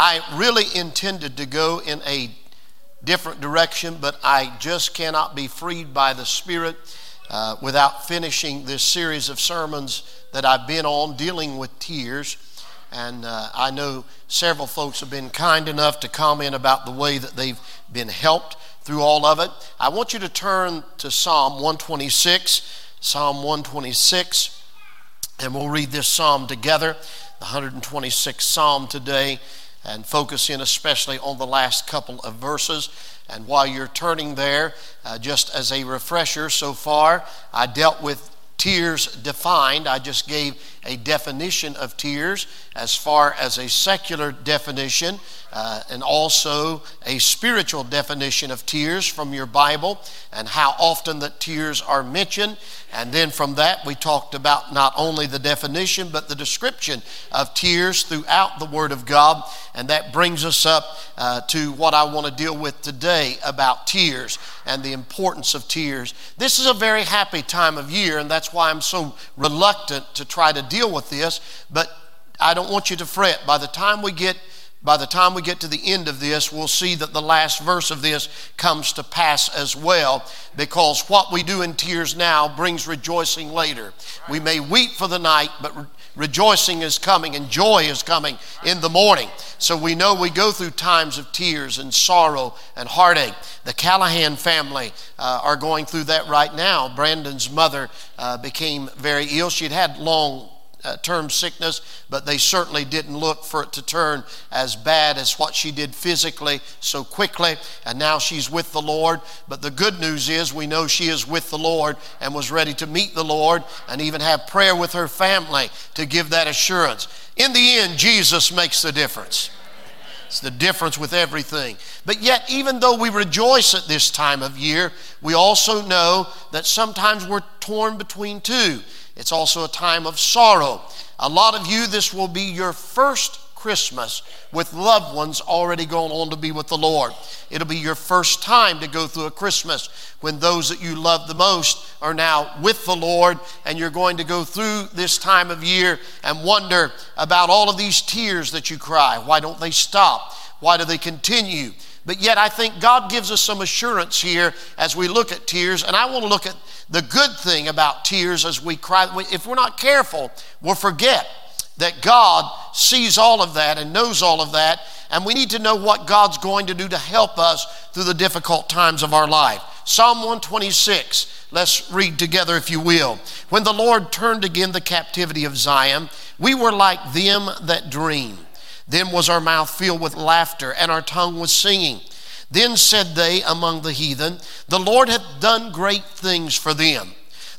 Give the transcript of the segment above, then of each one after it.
I really intended to go in a different direction, but I just cannot be freed by the Spirit uh, without finishing this series of sermons that I've been on dealing with tears. And uh, I know several folks have been kind enough to comment about the way that they've been helped through all of it. I want you to turn to Psalm 126, Psalm 126, and we'll read this psalm together, the 126th psalm today, and focus in especially on the last couple of verses. And while you're turning there, uh, just as a refresher so far, I dealt with tears defined. I just gave a definition of tears as far as a secular definition uh, and also a spiritual definition of tears from your Bible and how often that tears are mentioned. And then from that, we talked about not only the definition but the description of tears throughout the Word of God. And that brings us up uh, to what I want to deal with today about tears and the importance of tears. This is a very happy time of year, and that's why I'm so reluctant to try to deal with this. But I don't want you to fret. By the time we get by the time we get to the end of this, we'll see that the last verse of this comes to pass as well, because what we do in tears now brings rejoicing later. We may weep for the night, but re- rejoicing is coming and joy is coming in the morning. So we know we go through times of tears and sorrow and heartache. The Callahan family uh, are going through that right now. Brandon's mother uh, became very ill. She'd had long uh, term sickness, but they certainly didn't look for it to turn as bad as what she did physically so quickly. And now she's with the Lord. But the good news is we know she is with the Lord and was ready to meet the Lord and even have prayer with her family to give that assurance. In the end, Jesus makes the difference. It's the difference with everything. But yet, even though we rejoice at this time of year, we also know that sometimes we're torn between two. It's also a time of sorrow. A lot of you, this will be your first Christmas with loved ones already going on to be with the Lord. It'll be your first time to go through a Christmas when those that you love the most are now with the Lord, and you're going to go through this time of year and wonder about all of these tears that you cry. Why don't they stop? Why do they continue? But yet, I think God gives us some assurance here as we look at tears, and I want to look at the good thing about tears as we cry, if we're not careful, we'll forget that God sees all of that and knows all of that, and we need to know what God's going to do to help us through the difficult times of our life. Psalm 126, let's read together if you will. When the Lord turned again the captivity of Zion, we were like them that dream. Then was our mouth filled with laughter, and our tongue was singing. Then said they among the heathen, The Lord hath done great things for them.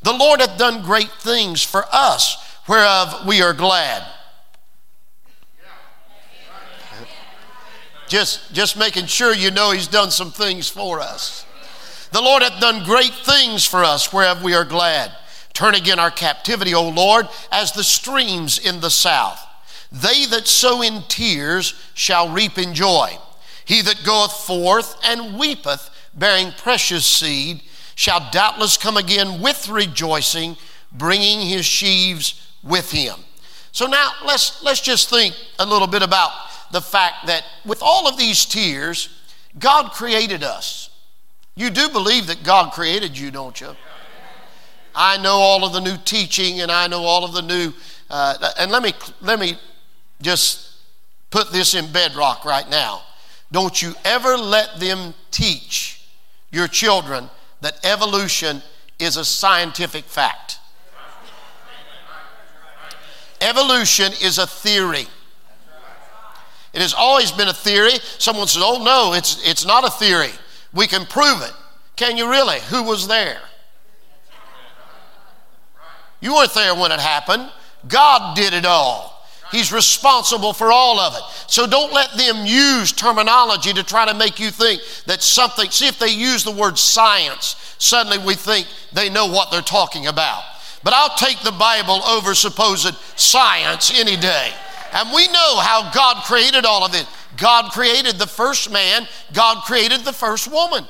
The Lord hath done great things for us, whereof we are glad. Just, just making sure you know He's done some things for us. The Lord hath done great things for us, whereof we are glad. Turn again our captivity, O Lord, as the streams in the south. They that sow in tears shall reap in joy. He that goeth forth and weepeth, bearing precious seed, shall doubtless come again with rejoicing, bringing his sheaves with him. So now let's, let's just think a little bit about the fact that with all of these tears, God created us. You do believe that God created you, don't you? I know all of the new teaching and I know all of the new, uh, and let me, let me just put this in bedrock right now. Don't you ever let them teach your children that evolution is a scientific fact. Evolution is a theory. It has always been a theory. Someone says, oh no, it's, it's not a theory. We can prove it. Can you really? Who was there? You weren't there when it happened. God did it all. He's responsible for all of it. So don't let them use terminology to try to make you think that something, see if they use the word science, suddenly we think they know what they're talking about. But I'll take the Bible over supposed science any day. And we know how God created all of it. God created the first man, God created the first woman.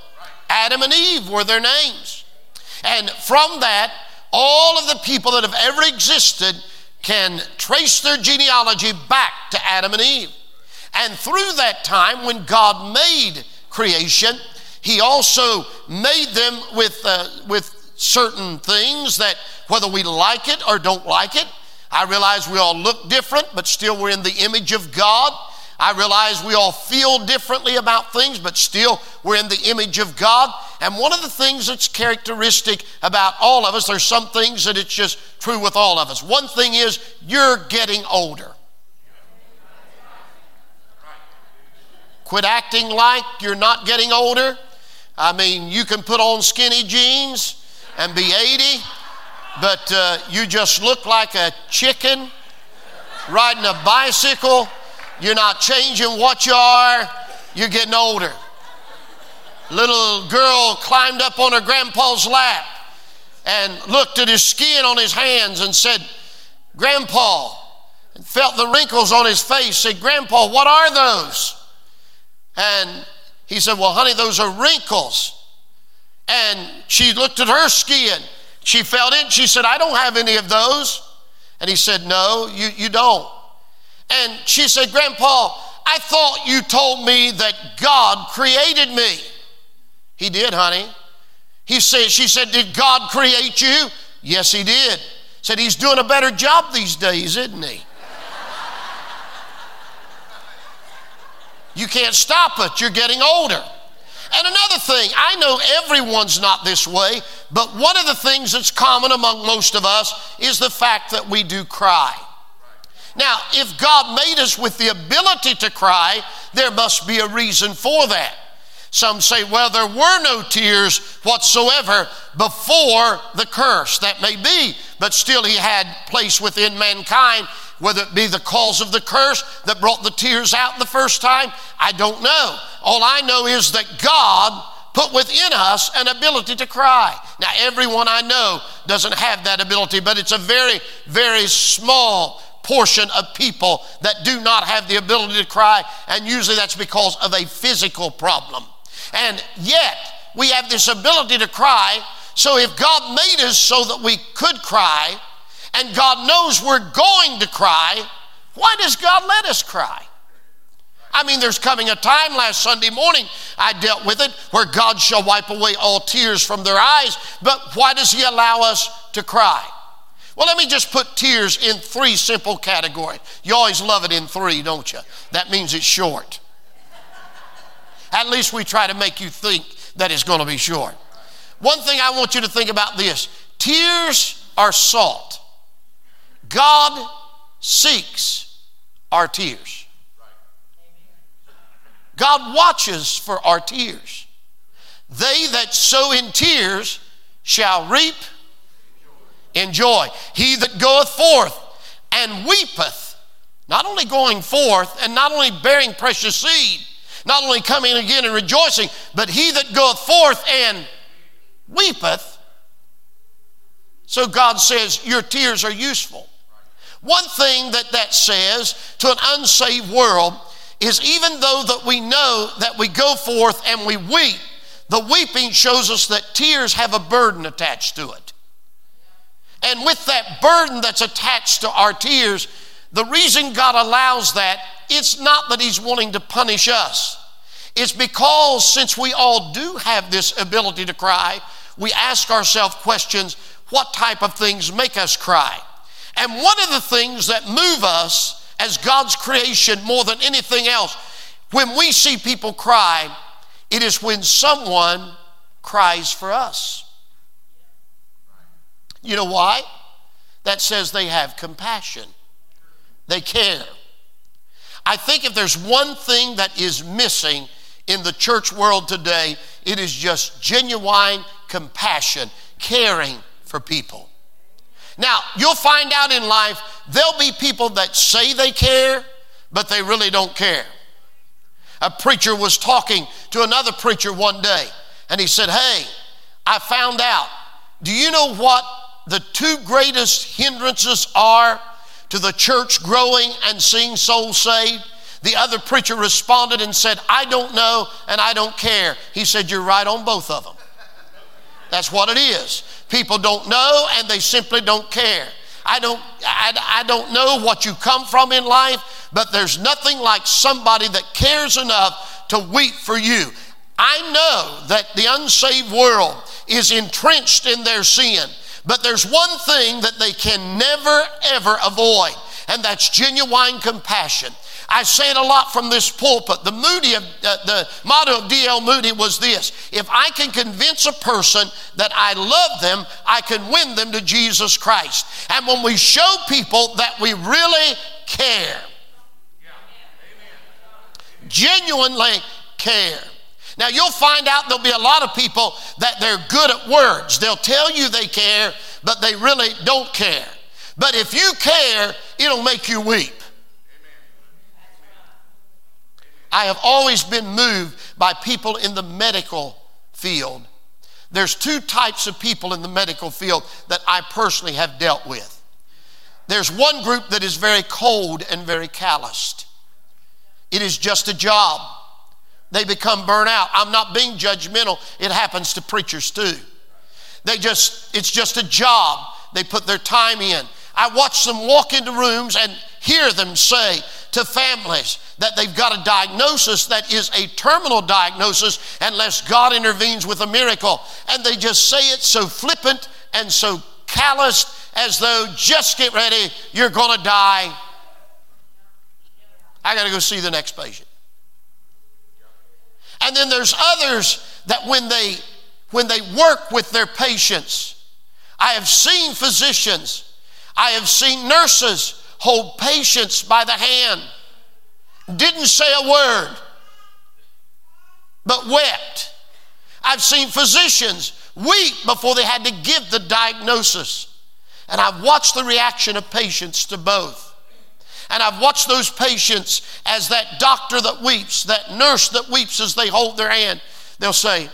Adam and Eve were their names. And from that, all of the people that have ever existed can trace their genealogy back to Adam and Eve. And through that time, when God made creation, He also made them with, uh, with certain things that, whether we like it or don't like it, I realize we all look different, but still we're in the image of God. I realize we all feel differently about things, but still we're in the image of God. And one of the things that's characteristic about all of us, there's some things that it's just true with all of us. One thing is you're getting older. Quit acting like you're not getting older. I mean, you can put on skinny jeans and be 80, but uh, you just look like a chicken riding a bicycle. You're not changing what you are, you're getting older. Little girl climbed up on her grandpa's lap and looked at his skin on his hands and said, Grandpa, and felt the wrinkles on his face, said, Grandpa, what are those? And he said, Well, honey, those are wrinkles. And she looked at her skin. She felt it. She said, I don't have any of those. And he said, No, you, you don't. And she said, Grandpa, I thought you told me that God created me. He did, honey. He said, she said, Did God create you? Yes, he did. Said he's doing a better job these days, isn't he? You can't stop it. You're getting older. And another thing, I know everyone's not this way, but one of the things that's common among most of us is the fact that we do cry. Now, if God made us with the ability to cry, there must be a reason for that. Some say, well, there were no tears whatsoever before the curse. That may be, but still he had place within mankind whether it be the cause of the curse that brought the tears out the first time, I don't know. All I know is that God put within us an ability to cry. Now, everyone I know doesn't have that ability, but it's a very, very small portion of people that do not have the ability to cry, and usually that's because of a physical problem. And yet, we have this ability to cry. So, if God made us so that we could cry, and God knows we're going to cry, why does God let us cry? I mean, there's coming a time last Sunday morning, I dealt with it, where God shall wipe away all tears from their eyes, but why does He allow us to cry? Well, let me just put tears in three simple categories. You always love it in three, don't you? That means it's short. At least we try to make you think that it's going to be short. One thing I want you to think about this tears are salt. God seeks our tears. God watches for our tears. They that sow in tears shall reap in joy. He that goeth forth and weepeth, not only going forth and not only bearing precious seed, not only coming again and rejoicing, but he that goeth forth and weepeth. So God says, Your tears are useful. One thing that that says to an unsaved world is even though that we know that we go forth and we weep, the weeping shows us that tears have a burden attached to it. And with that burden that's attached to our tears, the reason God allows that, it's not that He's wanting to punish us. It's because since we all do have this ability to cry, we ask ourselves questions what type of things make us cry? And one of the things that move us as God's creation more than anything else, when we see people cry, it is when someone cries for us. You know why? That says they have compassion, they care. I think if there's one thing that is missing in the church world today, it is just genuine compassion, caring for people. Now, you'll find out in life, there'll be people that say they care, but they really don't care. A preacher was talking to another preacher one day, and he said, Hey, I found out. Do you know what the two greatest hindrances are to the church growing and seeing souls saved? The other preacher responded and said, I don't know and I don't care. He said, You're right on both of them. That's what it is. People don't know and they simply don't care. I don't, I, I don't know what you come from in life, but there's nothing like somebody that cares enough to weep for you. I know that the unsaved world is entrenched in their sin, but there's one thing that they can never, ever avoid, and that's genuine compassion. I say it a lot from this pulpit. The Moody of, uh, the motto of D.L. Moody was this: If I can convince a person that I love them, I can win them to Jesus Christ. And when we show people that we really care, genuinely care. Now you'll find out there'll be a lot of people that they're good at words. They'll tell you they care, but they really don't care. But if you care, it'll make you weep. I have always been moved by people in the medical field. There's two types of people in the medical field that I personally have dealt with. There's one group that is very cold and very calloused. It is just a job. They become burnt out. I'm not being judgmental. It happens to preachers too. They just, it's just a job. They put their time in. I watch them walk into rooms and hear them say to families that they've got a diagnosis that is a terminal diagnosis unless God intervenes with a miracle. And they just say it so flippant and so calloused as though just get ready, you're going to die. I got to go see the next patient. And then there's others that when they when they work with their patients, I have seen physicians I have seen nurses hold patients by the hand, didn't say a word, but wept. I've seen physicians weep before they had to give the diagnosis. And I've watched the reaction of patients to both. And I've watched those patients as that doctor that weeps, that nurse that weeps as they hold their hand. They'll say,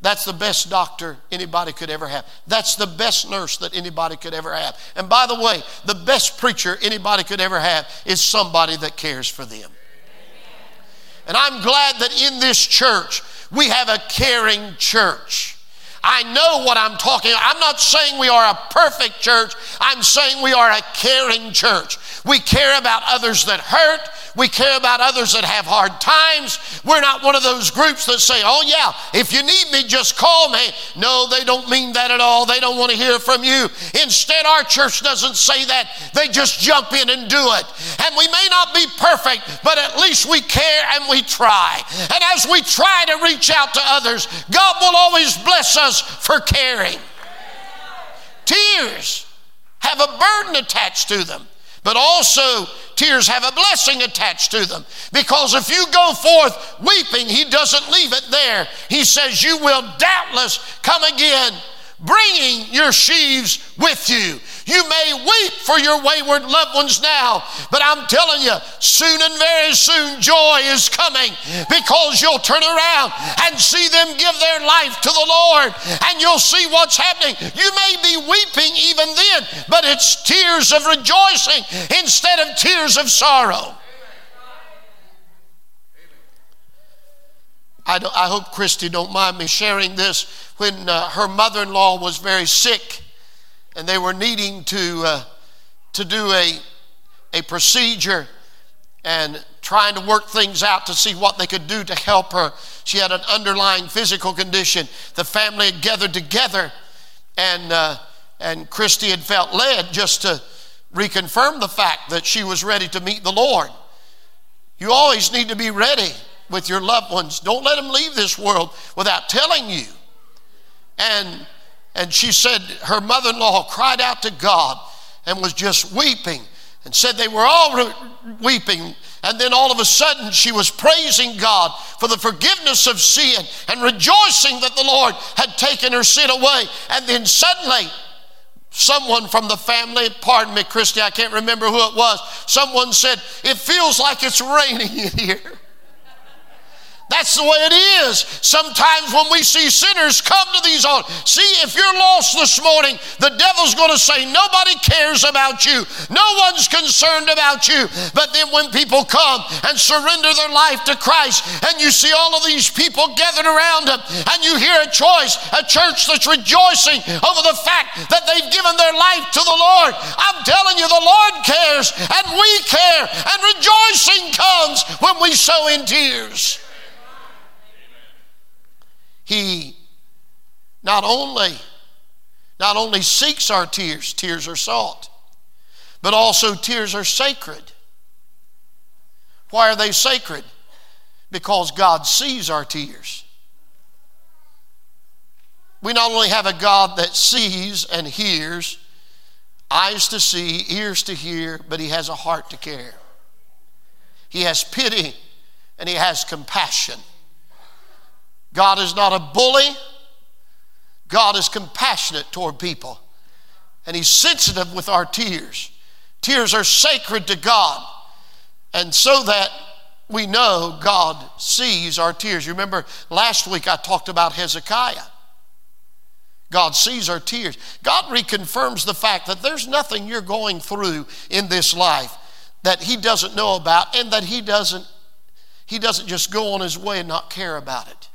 that's the best doctor anybody could ever have. That's the best nurse that anybody could ever have. And by the way, the best preacher anybody could ever have is somebody that cares for them. And I'm glad that in this church, we have a caring church. I know what I'm talking. I'm not saying we are a perfect church. I'm saying we are a caring church. We care about others that hurt. We care about others that have hard times. We're not one of those groups that say, oh, yeah, if you need me, just call me. No, they don't mean that at all. They don't want to hear from you. Instead, our church doesn't say that. They just jump in and do it. And we may not be perfect, but at least we care and we try. And as we try to reach out to others, God will always bless us for caring. Tears have a burden attached to them. But also, tears have a blessing attached to them. Because if you go forth weeping, He doesn't leave it there. He says, You will doubtless come again, bringing your sheaves with you. You may weep for your wayward loved ones now, but I'm telling you, soon and very soon joy is coming because you'll turn around and see them give their life to the Lord and you'll see what's happening. You may be weeping even then, but it's tears of rejoicing instead of tears of sorrow. I, I hope Christy don't mind me sharing this. When uh, her mother in law was very sick, and they were needing to, uh, to do a, a procedure and trying to work things out to see what they could do to help her. She had an underlying physical condition. The family had gathered together, and, uh, and Christy had felt led just to reconfirm the fact that she was ready to meet the Lord. You always need to be ready with your loved ones. Don't let them leave this world without telling you. And and she said her mother in law cried out to God and was just weeping and said they were all weeping. And then all of a sudden, she was praising God for the forgiveness of sin and rejoicing that the Lord had taken her sin away. And then suddenly, someone from the family, pardon me, Christy, I can't remember who it was, someone said, It feels like it's raining in here. That's the way it is. Sometimes when we see sinners come to these altars, see, if you're lost this morning, the devil's going to say, Nobody cares about you. No one's concerned about you. But then when people come and surrender their life to Christ, and you see all of these people gathered around them, and you hear a choice, a church that's rejoicing over the fact that they've given their life to the Lord, I'm telling you, the Lord cares, and we care, and rejoicing comes when we sow in tears. He not only not only seeks our tears, tears are sought, but also tears are sacred. Why are they sacred? Because God sees our tears. We not only have a God that sees and hears, eyes to see, ears to hear, but He has a heart to care. He has pity and He has compassion. God is not a bully, God is compassionate toward people, and He's sensitive with our tears. Tears are sacred to God, and so that we know God sees our tears. You remember last week I talked about Hezekiah. God sees our tears. God reconfirms the fact that there's nothing you're going through in this life that he doesn't know about and that he doesn't he doesn't just go on his way and not care about it.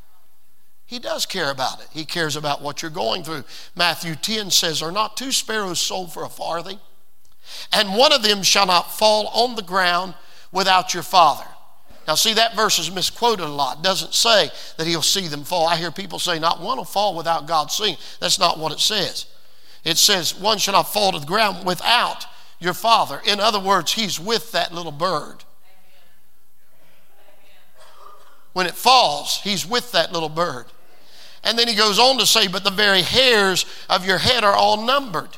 He does care about it. He cares about what you're going through. Matthew 10 says, Are not two sparrows sold for a farthing? And one of them shall not fall on the ground without your father. Now, see, that verse is misquoted a lot. It doesn't say that he'll see them fall. I hear people say, Not one will fall without God seeing. That's not what it says. It says, One shall not fall to the ground without your father. In other words, he's with that little bird. When it falls, he's with that little bird. And then he goes on to say, But the very hairs of your head are all numbered.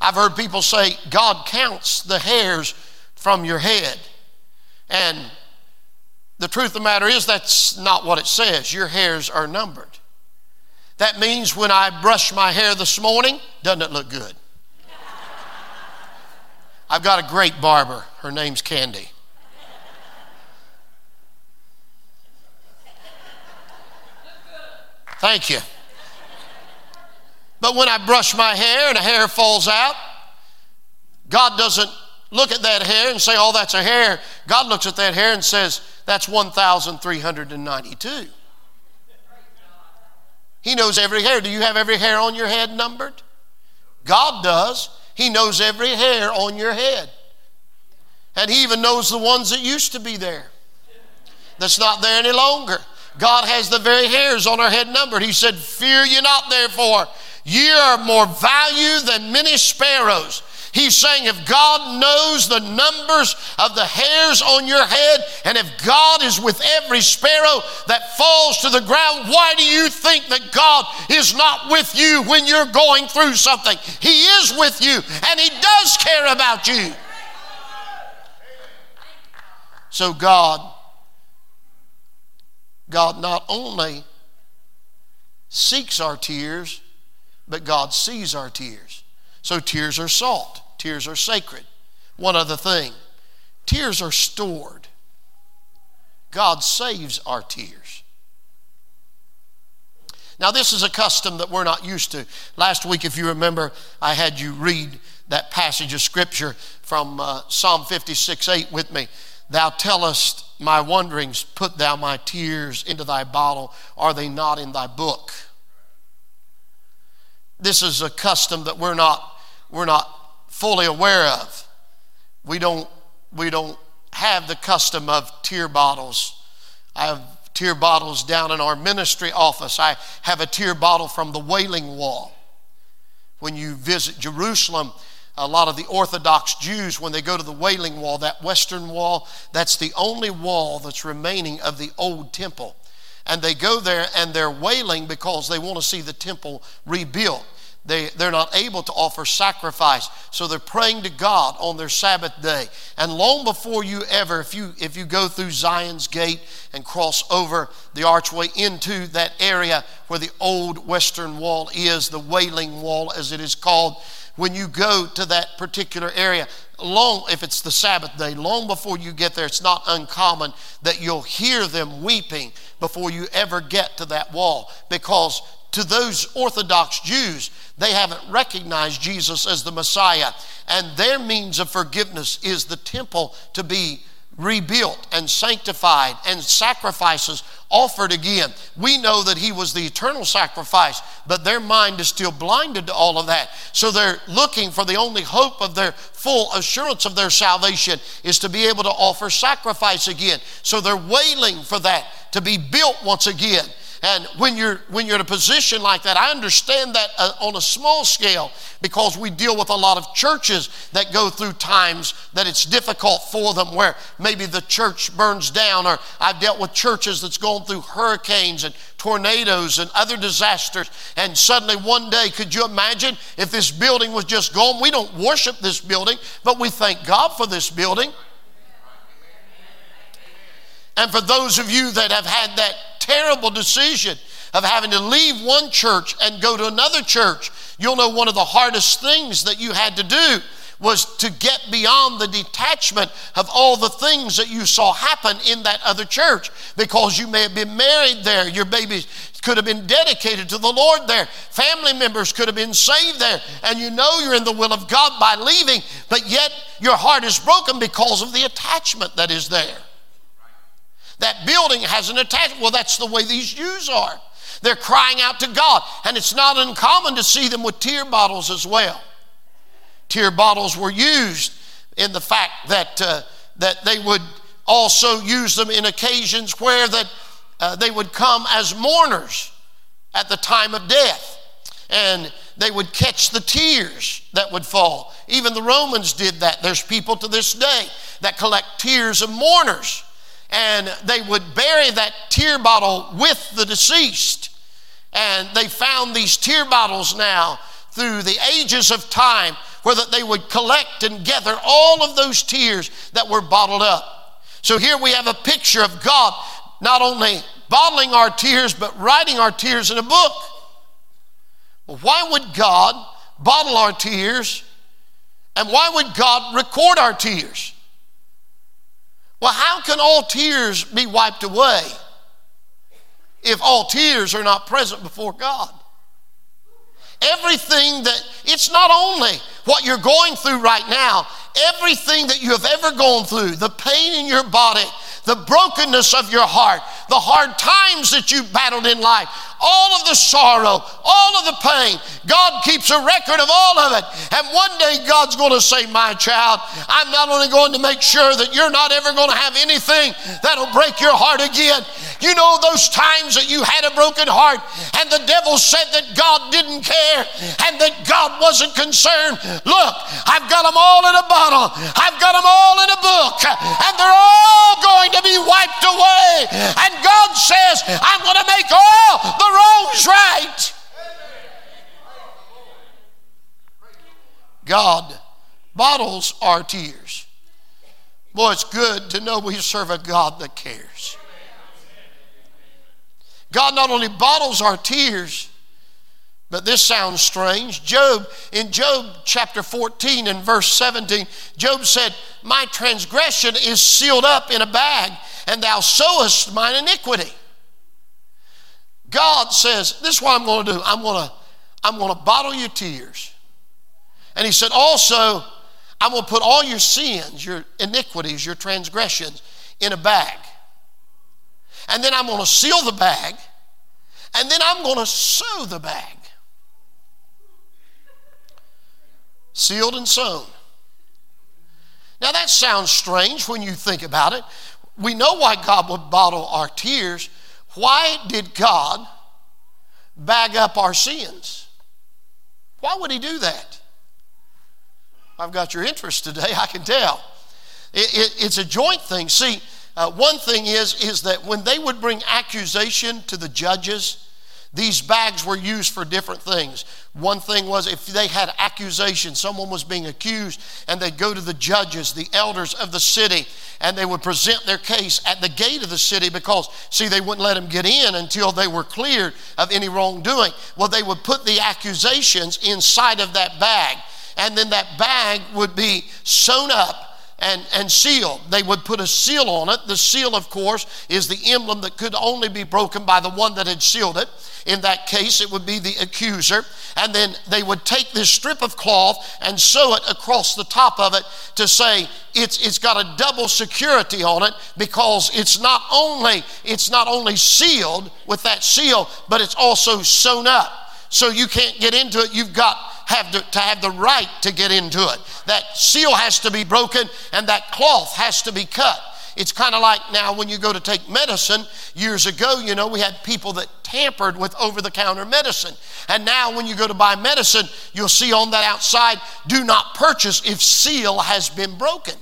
I've heard people say, God counts the hairs from your head. And the truth of the matter is, that's not what it says. Your hairs are numbered. That means when I brush my hair this morning, doesn't it look good? I've got a great barber. Her name's Candy. Thank you. But when I brush my hair and a hair falls out, God doesn't look at that hair and say, oh, that's a hair. God looks at that hair and says, that's 1,392. He knows every hair. Do you have every hair on your head numbered? God does. He knows every hair on your head. And He even knows the ones that used to be there, that's not there any longer. God has the very hairs on our head numbered. He said, Fear ye not, therefore. Ye are more value than many sparrows. He's saying if God knows the numbers of the hairs on your head, and if God is with every sparrow that falls to the ground, why do you think that God is not with you when you're going through something? He is with you, and He does care about you. So, God, God not only seeks our tears, but God sees our tears. So tears are salt, tears are sacred. One other thing tears are stored. God saves our tears. Now, this is a custom that we're not used to. Last week, if you remember, I had you read that passage of Scripture from uh, Psalm 56 8 with me. Thou tellest my wanderings, put thou my tears into thy bottle. Are they not in thy book? This is a custom that we're not, we're not fully aware of. We don't, we don't have the custom of tear bottles. I have tear bottles down in our ministry office. I have a tear bottle from the Wailing Wall. When you visit Jerusalem, a lot of the Orthodox Jews, when they go to the Wailing Wall, that Western Wall, that's the only wall that's remaining of the old temple and they go there and they're wailing because they want to see the temple rebuilt. They, they're not able to offer sacrifice. So they're praying to God on their Sabbath day. And long before you ever, if you, if you go through Zion's gate and cross over the archway into that area where the old western wall is, the Wailing Wall as it is called, when you go to that particular area, long, if it's the Sabbath day, long before you get there, it's not uncommon that you'll hear them weeping before you ever get to that wall. Because to those Orthodox Jews, they haven't recognized Jesus as the Messiah. And their means of forgiveness is the temple to be rebuilt and sanctified and sacrifices offered again. We know that he was the eternal sacrifice, but their mind is still blinded to all of that. So they're looking for the only hope of their full assurance of their salvation is to be able to offer sacrifice again. So they're wailing for that to be built once again. And when you're, when you're in a position like that, I understand that uh, on a small scale because we deal with a lot of churches that go through times that it's difficult for them where maybe the church burns down, or I've dealt with churches that's gone through hurricanes and tornadoes and other disasters. And suddenly one day, could you imagine if this building was just gone? We don't worship this building, but we thank God for this building. And for those of you that have had that terrible decision of having to leave one church and go to another church, you'll know one of the hardest things that you had to do was to get beyond the detachment of all the things that you saw happen in that other church because you may have been married there. Your babies could have been dedicated to the Lord there. Family members could have been saved there. And you know you're in the will of God by leaving, but yet your heart is broken because of the attachment that is there. That building has an attachment. Well, that's the way these Jews are. They're crying out to God, and it's not uncommon to see them with tear bottles as well. Tear bottles were used in the fact that, uh, that they would also use them in occasions where that uh, they would come as mourners at the time of death and they would catch the tears that would fall even the romans did that there's people to this day that collect tears of mourners and they would bury that tear bottle with the deceased. And they found these tear bottles now through the ages of time where that they would collect and gather all of those tears that were bottled up. So here we have a picture of God not only bottling our tears, but writing our tears in a book. Well, why would God bottle our tears? And why would God record our tears? Well, how can all tears be wiped away if all tears are not present before God? Everything that, it's not only what you're going through right now, everything that you have ever gone through, the pain in your body, the brokenness of your heart, the hard times that you battled in life, all of the sorrow, all of the pain. God keeps a record of all of it. And one day God's going to say, My child, I'm not only going to make sure that you're not ever going to have anything that'll break your heart again. You know those times that you had a broken heart and the devil said that God didn't care and that God wasn't concerned. Look, I've got them all in a bottle, I've got them all in a book, and they're all going to be wiped away. And God says, I'm going to make all the wrongs right. God bottles our tears. Boy, it's good to know we serve a God that cares. God not only bottles our tears, but this sounds strange. Job, in Job chapter 14 and verse 17, Job said, My transgression is sealed up in a bag, and thou sewest mine iniquity. God says, This is what I'm going to do. I'm going to, I'm going to bottle your tears. And He said, Also, I'm going to put all your sins, your iniquities, your transgressions in a bag. And then I'm going to seal the bag. And then I'm going to sew the bag. Sealed and sewn. Now that sounds strange when you think about it. We know why God would bottle our tears why did God bag up our sins? Why would He do that? I've got your interest today, I can tell. It, it, it's a joint thing. See, uh, one thing is, is that when they would bring accusation to the judges, these bags were used for different things. One thing was if they had accusation, someone was being accused, and they'd go to the judges, the elders of the city, and they would present their case at the gate of the city because, see, they wouldn't let them get in until they were cleared of any wrongdoing. Well, they would put the accusations inside of that bag. and then that bag would be sewn up and, and sealed. They would put a seal on it. The seal, of course, is the emblem that could only be broken by the one that had sealed it. In that case, it would be the accuser. And then they would take this strip of cloth and sew it across the top of it to say it's, it's got a double security on it because it's not only it's not only sealed with that seal, but it's also sewn up. So you can't get into it. You've got have to, to have the right to get into it. That seal has to be broken and that cloth has to be cut. It's kind of like now when you go to take medicine. Years ago, you know, we had people that tampered with over the counter medicine. And now when you go to buy medicine, you'll see on that outside, do not purchase if seal has been broken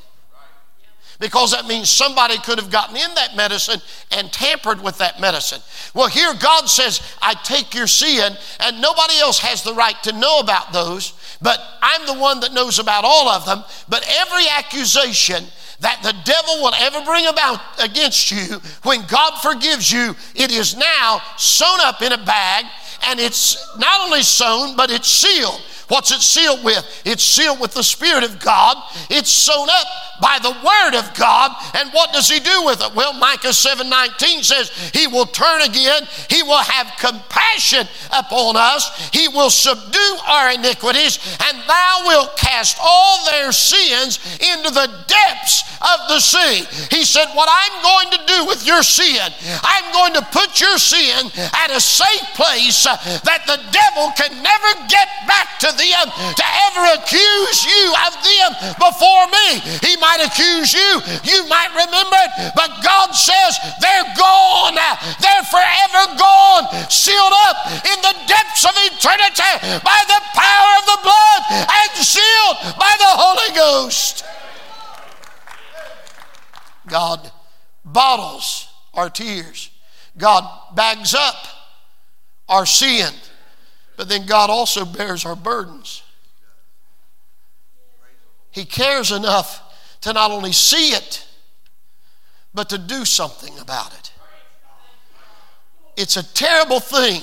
because that means somebody could have gotten in that medicine and tampered with that medicine. Well, here God says, I take your sin, and nobody else has the right to know about those, but I'm the one that knows about all of them. But every accusation that the devil will ever bring about against you, when God forgives you, it is now sewn up in a bag, and it's not only sewn, but it's sealed. What's it sealed with? It's sealed with the Spirit of God. It's sewn up by the Word of God. And what does He do with it? Well, Micah 7 19 says, He will turn again. He will have compassion upon us. He will subdue our iniquities, and thou wilt cast all their sins into the depths of the sea. He said, What I'm going to do with your sin, I'm going to put your sin at a safe place that the devil can never get back to them to ever accuse you of them before me. He might accuse you, you might remember it, but God says they're gone. They're forever gone, sealed up in the depths of eternity by the power of the blood and sealed by the Holy Ghost. God bottles our tears. God bags up our sin. But then God also bears our burdens. He cares enough to not only see it, but to do something about it. It's a terrible thing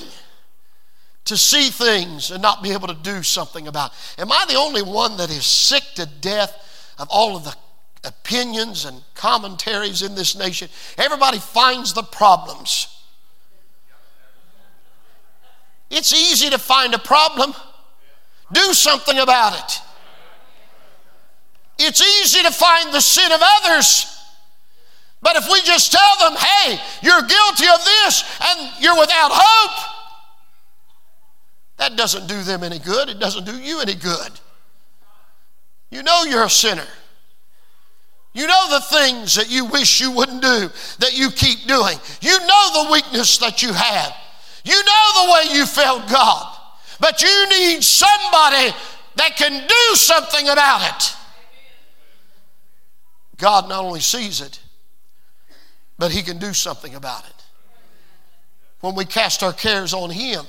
to see things and not be able to do something about it. Am I the only one that is sick to death of all of the opinions and commentaries in this nation? Everybody finds the problems it's easy to find a problem. Do something about it. It's easy to find the sin of others. But if we just tell them, hey, you're guilty of this and you're without hope, that doesn't do them any good. It doesn't do you any good. You know you're a sinner. You know the things that you wish you wouldn't do, that you keep doing. You know the weakness that you have. You know the way you failed God, but you need somebody that can do something about it. God not only sees it, but He can do something about it. When we cast our cares on Him,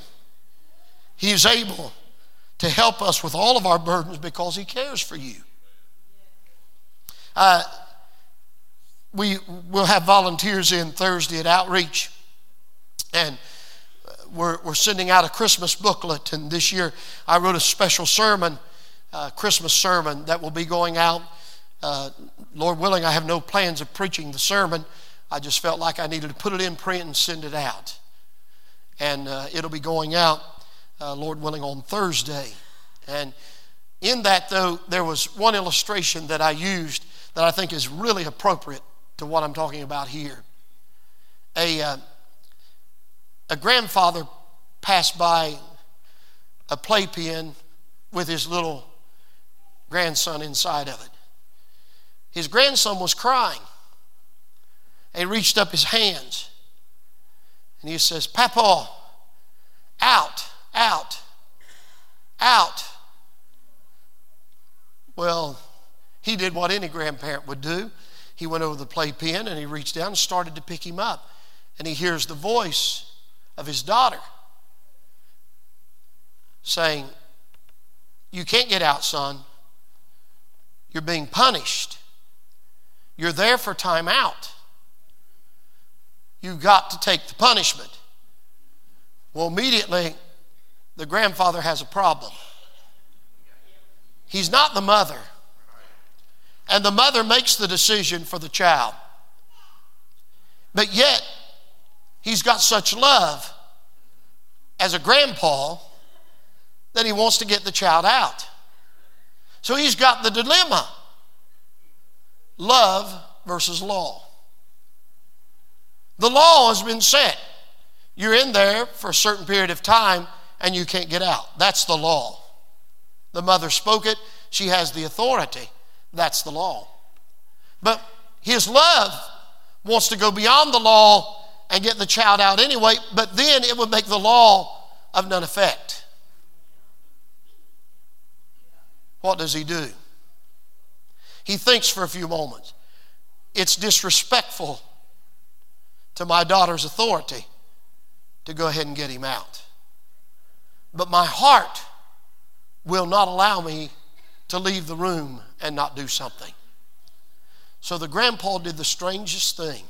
He is able to help us with all of our burdens because He cares for you. We will have volunteers in Thursday at Outreach, and we're, we're sending out a Christmas booklet, and this year I wrote a special sermon, Christmas sermon, that will be going out. Uh, Lord willing, I have no plans of preaching the sermon. I just felt like I needed to put it in print and send it out. And uh, it'll be going out, uh, Lord willing, on Thursday. And in that, though, there was one illustration that I used that I think is really appropriate to what I'm talking about here. A uh, a grandfather passed by a playpen with his little grandson inside of it. His grandson was crying. He reached up his hands and he says, Papa, out, out, out. Well, he did what any grandparent would do. He went over the playpen and he reached down and started to pick him up. And he hears the voice of his daughter, saying, You can't get out, son. You're being punished. You're there for time out. You've got to take the punishment. Well, immediately, the grandfather has a problem. He's not the mother. And the mother makes the decision for the child. But yet, he's got such love as a grandpa that he wants to get the child out. So he's got the dilemma love versus law. The law has been set. You're in there for a certain period of time and you can't get out. That's the law. The mother spoke it, she has the authority. That's the law. But his love wants to go beyond the law and get the child out anyway, but then it would make the law of none effect. What does he do? He thinks for a few moments. It's disrespectful to my daughter's authority to go ahead and get him out. But my heart will not allow me to leave the room and not do something. So the grandpa did the strangest thing.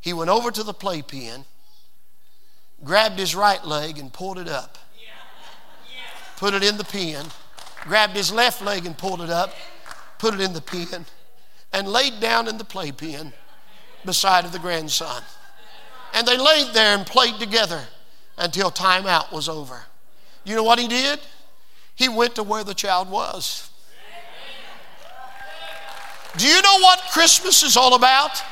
He went over to the playpen, grabbed his right leg and pulled it up, put it in the pen, grabbed his left leg and pulled it up, put it in the pen, and laid down in the playpen beside of the grandson. And they laid there and played together until timeout was over. You know what he did? He went to where the child was. Do you know what Christmas is all about?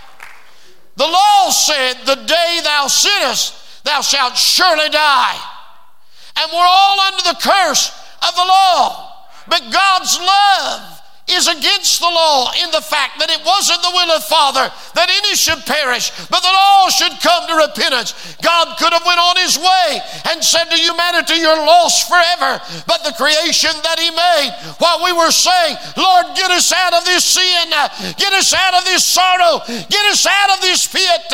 The law said, The day thou sinnest, thou shalt surely die. And we're all under the curse of the law. But God's love is against the law in the fact that it wasn't the will of Father that any should perish, but that all should come to repentance. God could have went on his way and said to humanity, you're lost forever. But the creation that he made while we were saying, Lord, get us out of this sin, get us out of this sorrow, get us out of this pit.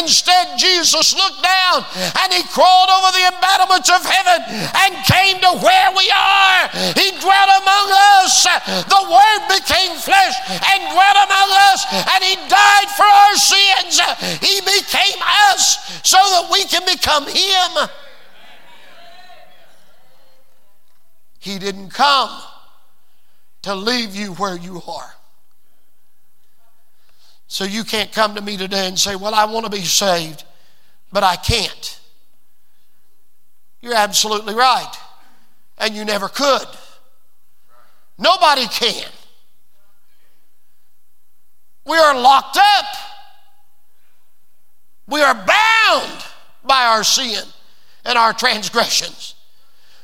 Instead, Jesus looked down and he crawled over the embattlements of heaven and came to where we are. He dwelt among us. The Word Word became flesh and dwelt among us, and He died for our sins. He became us so that we can become Him. He didn't come to leave you where you are. So you can't come to me today and say, Well, I want to be saved, but I can't. You're absolutely right. And you never could. Nobody can. We are locked up. We are bound by our sin and our transgressions.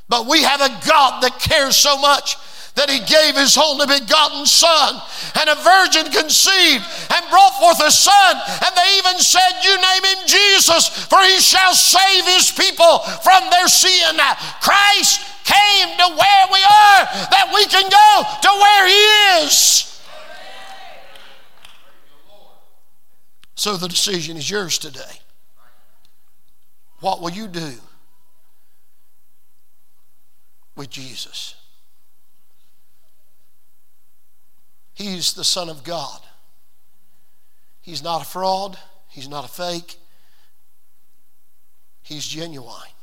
But we have a God that cares so much that he gave his only begotten son and a virgin conceived and brought forth a son and they even said you name him jesus for he shall save his people from their sin christ came to where we are that we can go to where he is So the decision is yours today. What will you do with Jesus? He's the Son of God. He's not a fraud, He's not a fake, He's genuine.